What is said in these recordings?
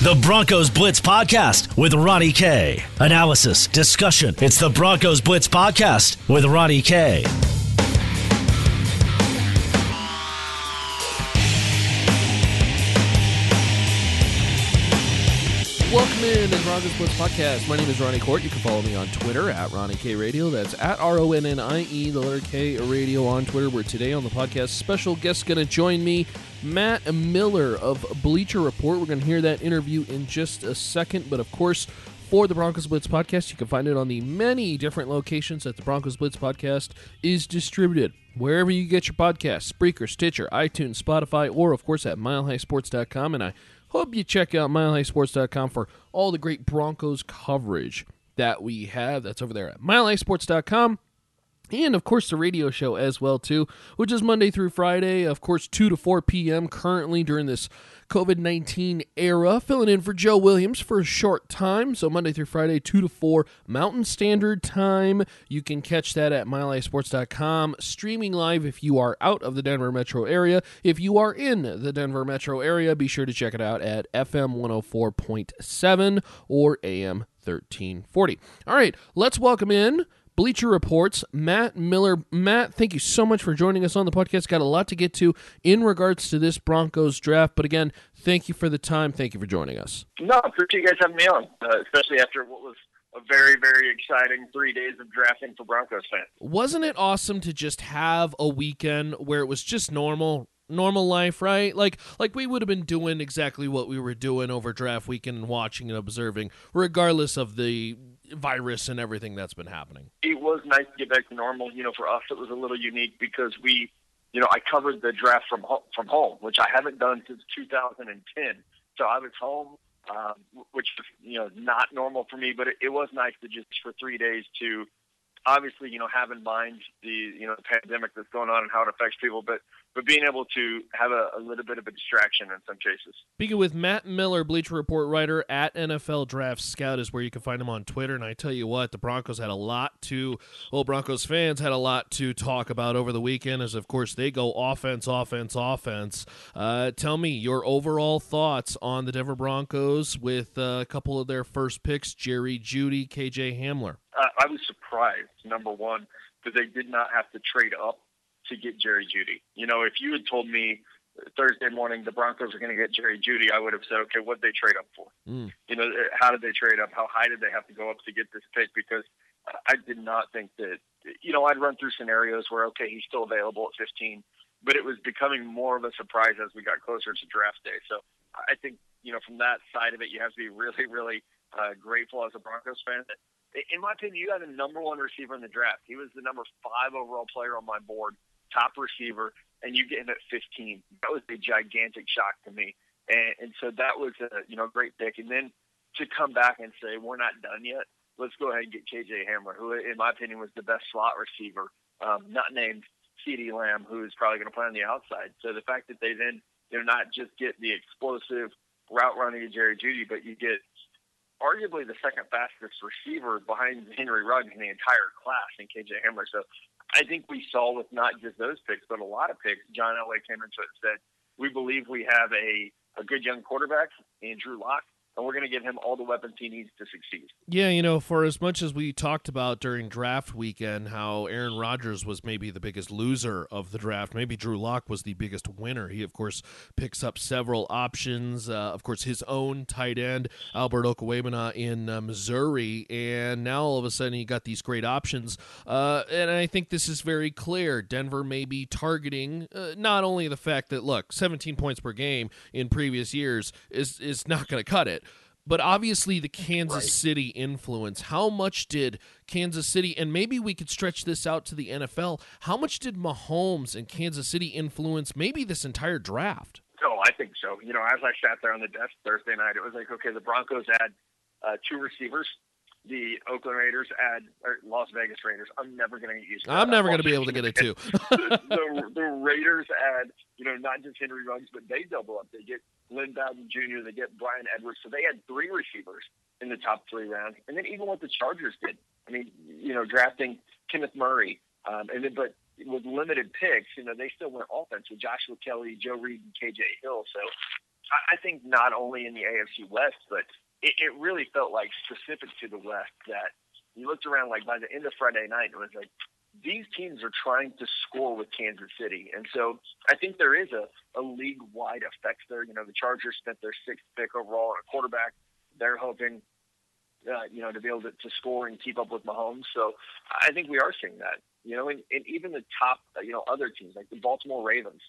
The Broncos Blitz Podcast with Ronnie K. Analysis, discussion. It's the Broncos Blitz Podcast with Ronnie K. Welcome in to the Broncos Blitz Podcast. My name is Ronnie Kohrt. You can follow me on Twitter at Ronnie K Radio. That's at R O N N I E, the letter K Radio on Twitter. Where today on the podcast, special guest going to join me, Matt Miller of Bleacher Report. We're going to hear that interview in just a second. But of course, for the Broncos Blitz podcast, you can find it on the many different locations that the Broncos Blitz podcast is distributed. Wherever you get your podcasts, Spreaker, Stitcher, iTunes, Spotify, or of course at milehighsports.com. And I Hope you check out milehighsports.com for all the great Broncos coverage that we have. That's over there at milehighsports.com. And of course the radio show as well too, which is Monday through Friday, of course 2 to 4 p.m. currently during this COVID-19 era, filling in for Joe Williams for a short time. So Monday through Friday 2 to 4 Mountain Standard Time. You can catch that at milehighsports.com, streaming live if you are out of the Denver metro area. If you are in the Denver metro area, be sure to check it out at FM 104.7 or AM 1340. All right, let's welcome in Bleacher Reports, Matt Miller. Matt, thank you so much for joining us on the podcast. Got a lot to get to in regards to this Broncos draft, but again, thank you for the time. Thank you for joining us. No, appreciate you guys having me on, uh, especially after what was a very, very exciting three days of drafting for Broncos fans. Wasn't it awesome to just have a weekend where it was just normal? normal life, right? Like like we would have been doing exactly what we were doing over draft weekend and watching and observing, regardless of the virus and everything that's been happening. It was nice to get back to normal. You know, for us, it was a little unique because we, you know, I covered the draft from home, from home, which I haven't done since 2010. So I was home, um, which you know not normal for me, but it, it was nice to just for three days to obviously, you know, have in mind the you know the pandemic that's going on and how it affects people, but but being able to have a, a little bit of a distraction in some cases. Speaking with Matt Miller, Bleacher Report writer at NFL Draft Scout is where you can find him on Twitter. And I tell you what, the Broncos had a lot to, well, Broncos fans had a lot to talk about over the weekend, as of course they go offense, offense, offense. Uh, tell me your overall thoughts on the Denver Broncos with uh, a couple of their first picks, Jerry Jeudy, KJ Hamler. Uh, I was surprised, number one, that they did not have to trade up to get Jerry Jeudy. You know, if you had told me Thursday morning the Broncos are going to get Jerry Jeudy, I would have said, okay, what did they trade up for? Mm. You know, how did they trade up? How high did they have to go up to get this pick? Because I did not think that, you know, I'd run through scenarios where, okay, he's still available at 15, but it was becoming more of a surprise as we got closer to draft day. So I think, you know, from that side of it, you have to be really, really uh, grateful as a Broncos fan that in my opinion, you had the number one receiver in the draft. He was the number five overall player on my board, top receiver, and you get him at 15. That was a gigantic shock to me, and, and so that was a you know great pick. And then to come back and say we're not done yet, let's go ahead and get KJ Hamler, who in my opinion was the best slot receiver, um, not named CeeDee Lamb, who is probably going to play on the outside. So the fact that they then you know not just get the explosive route running of Jerry Jeudy, but you get arguably the second fastest receiver behind Henry Ruggs in the entire class in KJ Hamler. So I think we saw with not just those picks, but a lot of picks, John Elway came into it and said, we believe we have a, a good young quarterback in Drew Lock and we're going to give him all the weapons he needs to succeed. Yeah, you know, for as much as we talked about during draft weekend how Aaron Rodgers was maybe the biggest loser of the draft, maybe Drew Lock was the biggest winner. He, of course, picks up several options. Uh, of course, his own tight end, Albert Okwuegbunam in uh, Missouri, and now all of a sudden he got these great options. Uh, and I think this is very clear. Denver may be targeting uh, not only the fact that, look, 17 points per game in previous years is, is not going to cut it, but obviously the Kansas right. City influence. How much did Kansas City, and maybe we could stretch this out to the NFL, how much did Mahomes and Kansas City influence maybe this entire draft? Oh, I think so. You know, as I sat there on the desk Thursday night, it was like, okay, the Broncos had uh, two receivers. The Oakland Raiders add or Las Vegas Raiders. I'm never going to get used to. I'm never going to be able to get it too. the, the, the Raiders add, you know, not just Henry Ruggs, but they double up. They get Lynn Bowden Jr., they get Bryan Edwards. So they had three receivers in the top three rounds. And then even what the Chargers did, I mean, you know, drafting Kenneth Murray, um, and then, but with limited picks, you know, they still went offense with Joshua Kelley, Joe Reed, and KJ Hill. So I think not only in the AFC West, but it, it really felt like specific to the West that you looked around like by the end of Friday night, it was like these teams are trying to score with Kansas City. And so I think there is a, a league wide effect there. You know, the Chargers spent their sixth pick overall on a quarterback. They're hoping, uh, you know, to be able to, to score and keep up with Mahomes. So I think we are seeing that. You know, and, and even the top, you know, other teams like the Baltimore Ravens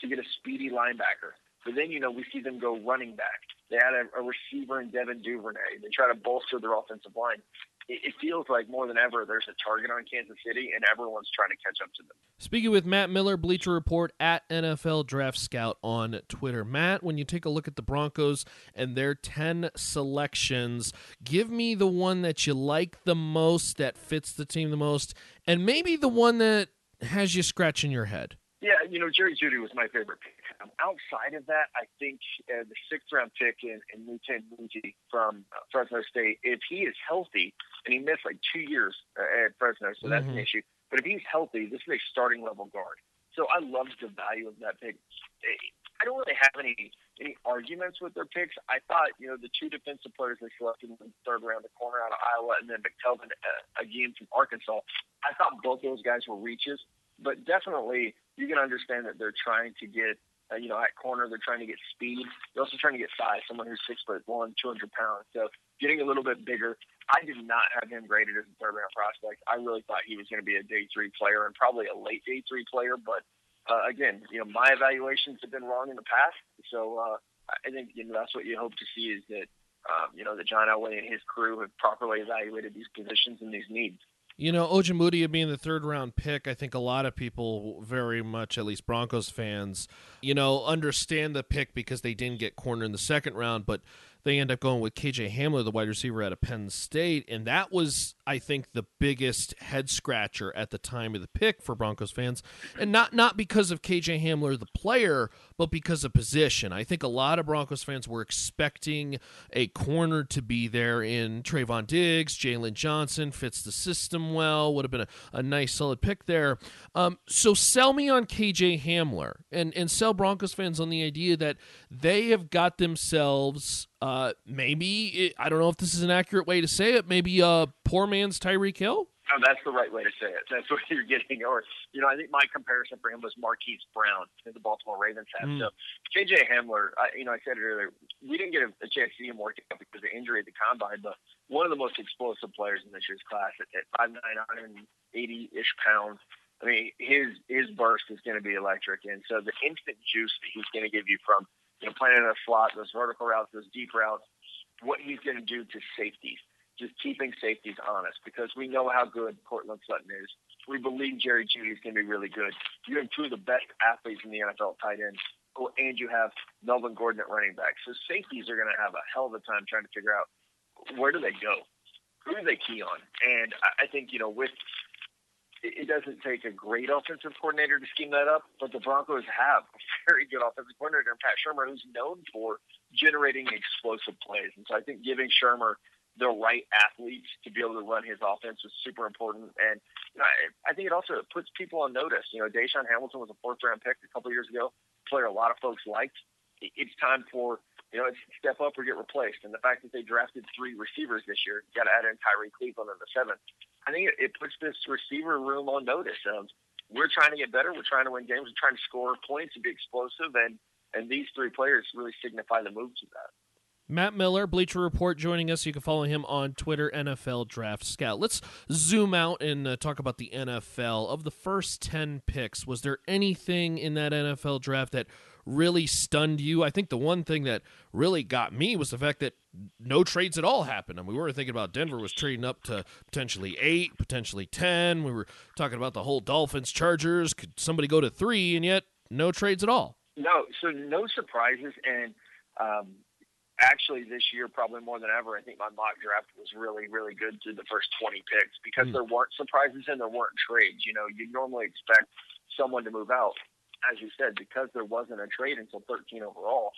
to get a speedy linebacker. But then, you know, we see them go running back. They had a, a receiver in Devin Duvernay. They try to bolster their offensive line it, feels like more than ever there's a target on Kansas City, and everyone's trying to catch up to them. Speaking with Matt Miller, Bleacher Report at NFL Draft Scout on Twitter. Matt, when you take a look at the Broncos and their 10 selections, give me the one that you like the most, that fits the team the most, and maybe the one that has you scratching your head. Yeah, you know, Jerry Jeudy was my favorite pick. Um, outside of that, I think uh, the sixth round pick in, in Netane Muti from uh, Fresno State, if he is healthy, and he missed like two years uh, at Fresno, so that's mm-hmm. an issue. But if he's healthy, this is a starting level guard. So I love the value of that pick. I don't really have any any arguments with their picks. I thought, you know, the two defensive players they selected in the third round, the corner out of Iowa, and then McTelvin uh, Agim from Arkansas. I thought both those guys were reaches, but definitely you can understand that they're trying to get uh, you know, at corner, they're trying to get speed. They're also trying to get size, someone who's six foot one, 200 pounds. So getting a little bit bigger. I did not have him graded as a third round prospect. I really thought he was going to be a day three player and probably a late day three player. But uh, again, you know, my evaluations have been wrong in the past. So uh, I think you know that's what you hope to see is that um, you know that John Elway and his crew have properly evaluated these positions and these needs. You know, Ojemudia being the third round pick, I think a lot of people, very much, at least Broncos fans, you know, understand the pick because they didn't get corner in the second round, but they end up going with KJ Hamler, the wide receiver out of Penn State. And that was, I think, the biggest head scratcher at the time of the pick for Broncos fans. And not, not because of KJ Hamler, the player, but because of position. I think a lot of Broncos fans were expecting a corner to be there in Trevon Diggs, Jaylon Johnson, fits the system well, would have been a, a nice solid pick there. Um, so sell me on KJ Hamler and, and sell Broncos fans on the idea that they have got themselves uh, maybe it, I don't know if this is an accurate way to say it. Maybe a poor man's Tyreek Hill. No, that's the right way to say it. That's what you're getting. Or you know, I think my comparison for him was Marquise Brown the Baltimore Ravens have. Mm. So KJ Hamler, I, you know, I said it earlier, we didn't get a, a chance to see him work out because of injury at the combine, but one of the most explosive players in this year's class at, at 5'9", 180 ish pounds. I mean, his his burst is going to be electric, and so the instant juice that he's going to give you from you know, playing in a slot, those vertical routes, those deep routes, what he's going to do to safeties, just keeping safeties honest because we know how good Courtland Sutton is. We believe Jerry Jeudy is going to be really good. You have two of the best athletes in the NFL tight ends, oh, and you have Melvin Gordon at running back. So safeties are going to have a hell of a time trying to figure out where do they go, who do they key on, and I think you know with it doesn't take a great offensive coordinator to scheme that up, but the Broncos have a very good offensive coordinator in Pat Shurmur, who's known for generating explosive plays. And so I think giving Shurmur the right athletes to be able to run his offense was super important. And you know, I, I think it also puts people on notice. You know, DaeSean Hamilton was a fourth round pick a couple of years ago, player a lot of folks liked. It's time for you know, it's step up or get replaced. And the fact that they drafted three receivers this year, got to add in Tyrie Cleveland in the seventh. I think it, it puts this receiver room on notice of we're trying to get better, we're trying to win games, we're trying to score points and be explosive, and and these three players really signify the move to that. Matt Miller, Bleacher Report, joining us. You can follow him on Twitter, NFL Draft Scout. Let's zoom out and uh, talk about the NFL. Of the first 10 picks, was there anything in that NFL draft that really stunned you? I think the one thing that really got me was the fact that no trades at all happened. I mean, we were thinking about Denver was trading up to potentially eight, potentially 10. We were talking about the whole Dolphins, Chargers. Could somebody go to three? And yet, no trades at all. No, so no surprises. And, um, actually this year probably more than ever i think my mock draft was really really good through the first 20 picks because mm. there weren't surprises and there weren't trades you know you normally expect someone to move out as you said, because there wasn't a trade until 13 overall,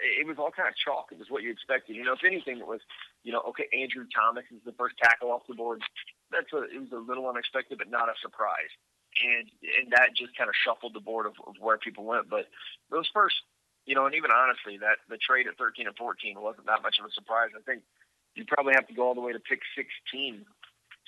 it was all kind of chalk. It was what you expected. You know, if anything, it was, you know, okay, Andrew Thomas is the first tackle off the board. That's a, it was a little unexpected, but not a surprise. And and that just kind of shuffled the board of, of where people went. But those first you know, and even honestly, that the trade at 13 and 14 wasn't that much of a surprise. I think you probably have to go all the way to pick 16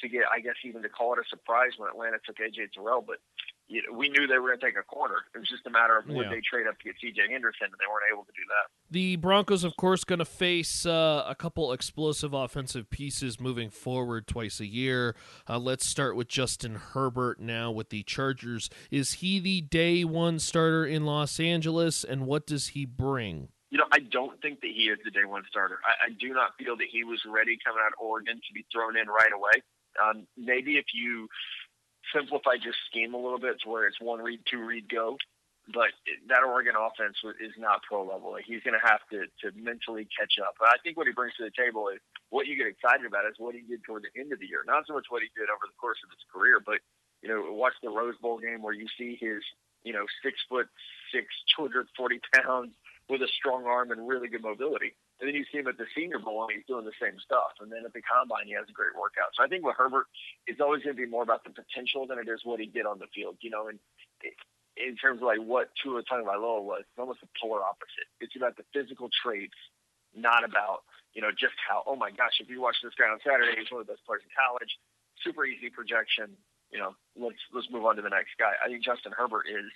to get, I guess, even to call it a surprise when Atlanta took AJ Terrell. But you know, we knew they were going to take a corner. It was just a matter of would yeah. they trade up to get C.J. Henderson, and they weren't able to do that. The Broncos, of course, going to face uh, a couple explosive offensive pieces moving forward twice a year. Uh, let's start with Justin Herbert now with the Chargers. Is he the day one starter in Los Angeles, and what does he bring? You know, I don't think that he is the day one starter. I, I do not feel that he was ready coming out of Oregon to be thrown in right away. Um, maybe if you simplify just scheme a little bit to where it's one read, two read, go. But that Oregon offense is not pro level. He's going to have to to mentally catch up. But I think what he brings to the table is what you get excited about is what he did toward the end of the year, not so much what he did over the course of his career, but you know, watch the Rose Bowl game where you see his you know six foot six, two hundred forty pounds with a strong arm and really good mobility. And then you see him at the Senior Bowl and he's doing the same stuff. And then at the Combine, he has a great workout. So I think with Herbert, it's always going to be more about the potential than it is what he did on the field. You know, and it, in terms of like what Tua Tagovailoa was, it's almost the polar opposite. It's about the physical traits, not about you know just how. Oh my gosh, if you watch this guy on Saturday, he's one of the best players in college. Super easy projection. You know, let's let's move on to the next guy. I think Justin Herbert is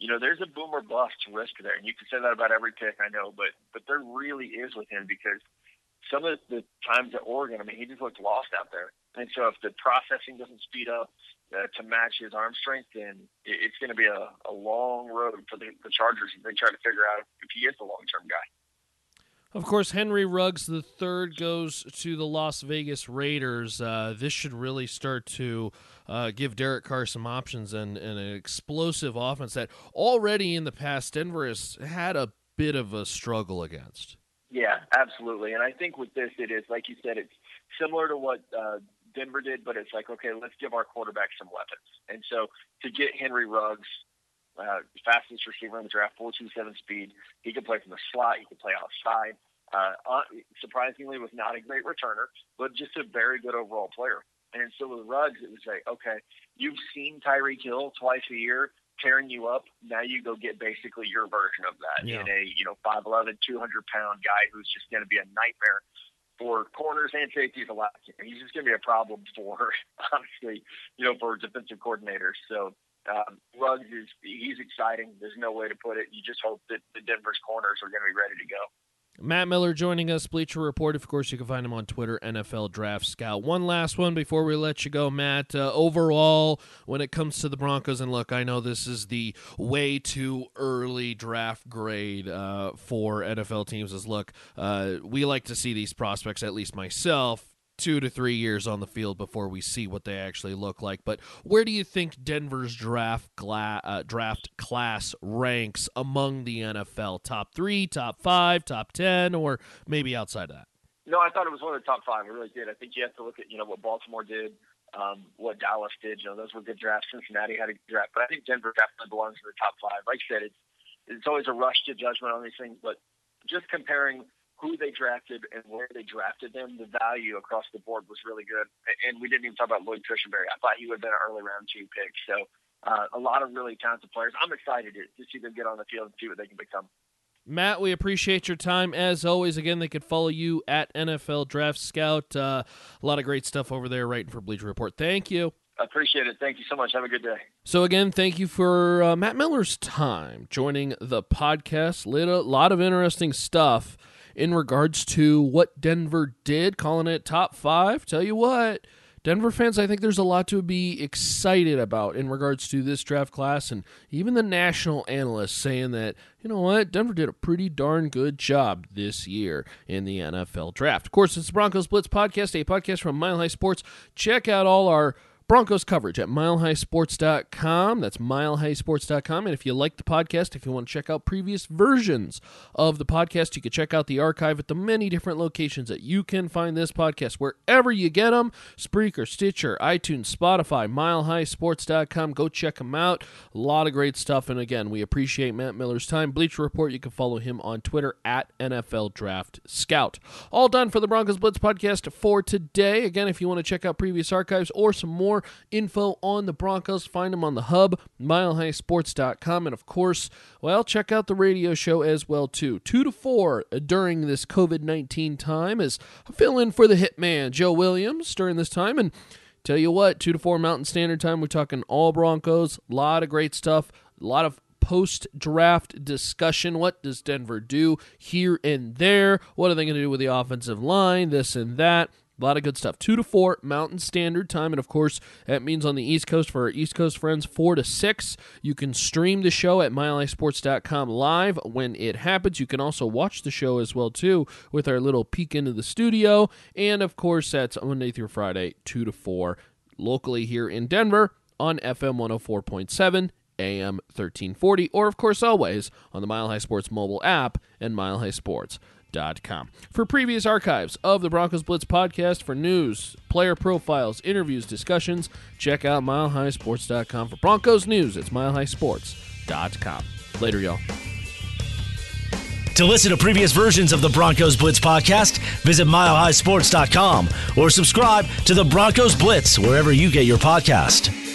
you know, there's a boomer bust risk there. And you can say that about every pick, I know, but but there really is with him because some of the times at Oregon, I mean, he just looked lost out there. And so if the processing doesn't speed up uh, to match his arm strength, then it's going to be a, a long road for the, the Chargers as they try to figure out if he is the long term guy. Of course, Henry Ruggs the third goes to the Las Vegas Raiders. Uh, this should really start to uh, give Derek Carr some options and, and, an explosive offense that already in the past Denver has had a bit of a struggle against. Yeah, absolutely. And I think with this, it is like you said, it's similar to what uh, Denver did, but it's like okay, let's give our quarterback some weapons. And so to get Henry Ruggs uh, fastest receiver in the draft, 4.27 speed. He can play from the slot. He can play outside. Uh, uh, surprisingly, was not a great returner, but just a very good overall player. And so with Ruggs, it was like, okay, you've seen Tyreek Hill twice a year tearing you up. Now you go get basically your version of that yeah. in a you know 5'11", 200 pound guy who's just going to be a nightmare for corners and safeties alike. He's just going to be a problem for honestly, you know, for defensive coordinators. So um, Ruggs is he's exciting. There's no way to put it. You just hope that the Denver's corners are going to be ready to go. Matt Miller joining us, Bleacher Report. Of course, you can find him on Twitter, NFL Draft Scout. One last one before we let you go, Matt. Uh, overall, when it comes to the Broncos, and look, I know this is the way too early draft grade uh, for NFL teams. Is look, uh, we like to see these prospects, at least myself, two to three years on the field before we see what they actually look like. But where do you think Denver's draft gla- uh, draft class ranks among the NFL? Top three, top five, top ten, or maybe outside of that? No, I thought it was one of the top five. I really did. I think you have to look at you know what Baltimore did, um, what Dallas did. You know those were good drafts. Cincinnati had a good draft, but I think Denver definitely belongs in the top five. Like I said, it's it's always a rush to judgment on these things, but just comparing who they drafted and where they drafted them, the value across the board was really good. And we didn't even talk about Lloyd Cushenberry. I thought he would have been an early round two pick. So uh, a lot of really talented players. I'm excited to, to see them get on the field and see what they can become. Matt, we appreciate your time as always. Again, they could follow you at NFL Draft Scout. Uh, a lot of great stuff over there writing for Bleacher Report. Thank you. I appreciate it. Thank you so much. Have a good day. So, again, thank you for uh, Matt Miller's time joining the podcast. A lot of interesting stuff in regards to what Denver did, calling it top five. Tell you what, Denver fans, I think there's a lot to be excited about in regards to this draft class, and even the national analysts saying that, you know what, Denver did a pretty darn good job this year in the NFL draft. Of course, it's the Broncos Blitz podcast, a podcast from Mile High Sports. Check out all our Broncos coverage at milehighsports.com. That's milehighsports.com. And if you like the podcast, if you want to check out previous versions of the podcast, you can check out the archive at the many different locations that you can find this podcast. Wherever you get them Spreaker, Stitcher, iTunes, Spotify, milehighsports.com. Go check them out. A lot of great stuff. And again, we appreciate Matt Miller's time. Bleacher Report, you can follow him on Twitter at NFL Draft Scout. All done for the Broncos Blitz podcast for today. Again, if you want to check out previous archives or some more, more info on the Broncos, find them on the hub, milehighsports.com. And of course, well, check out the radio show as well, too. 2 to 4 during this COVID 19 time as I fill in for the hitman, Joe Williams, during this time. And tell you what, 2 to 4 Mountain Standard Time, we're talking all Broncos, a lot of great stuff, a lot of post draft discussion. What does Denver do here and there? What are they going to do with the offensive line? This and that. A lot of good stuff. 2 to 4 Mountain Standard Time. And of course, that means on the East Coast for our East Coast friends, 4 to 6. You can stream the show at milehighsports.com live when it happens. You can also watch the show as well, too, with our little peek into the studio. And of course, that's Monday through Friday, 2 to 4, locally here in Denver on FM 104.7 AM 1340, or of course, always on the Mile High Sports mobile app and milehighsports.com. For previous archives of the Broncos Blitz podcast, for news, player profiles, interviews, discussions, check out milehighsports.com. For Broncos news, it's milehighsports.com. Later, y'all. To listen to previous versions of the Broncos Blitz podcast, visit milehighsports.com or subscribe to the Broncos Blitz wherever you get your podcast.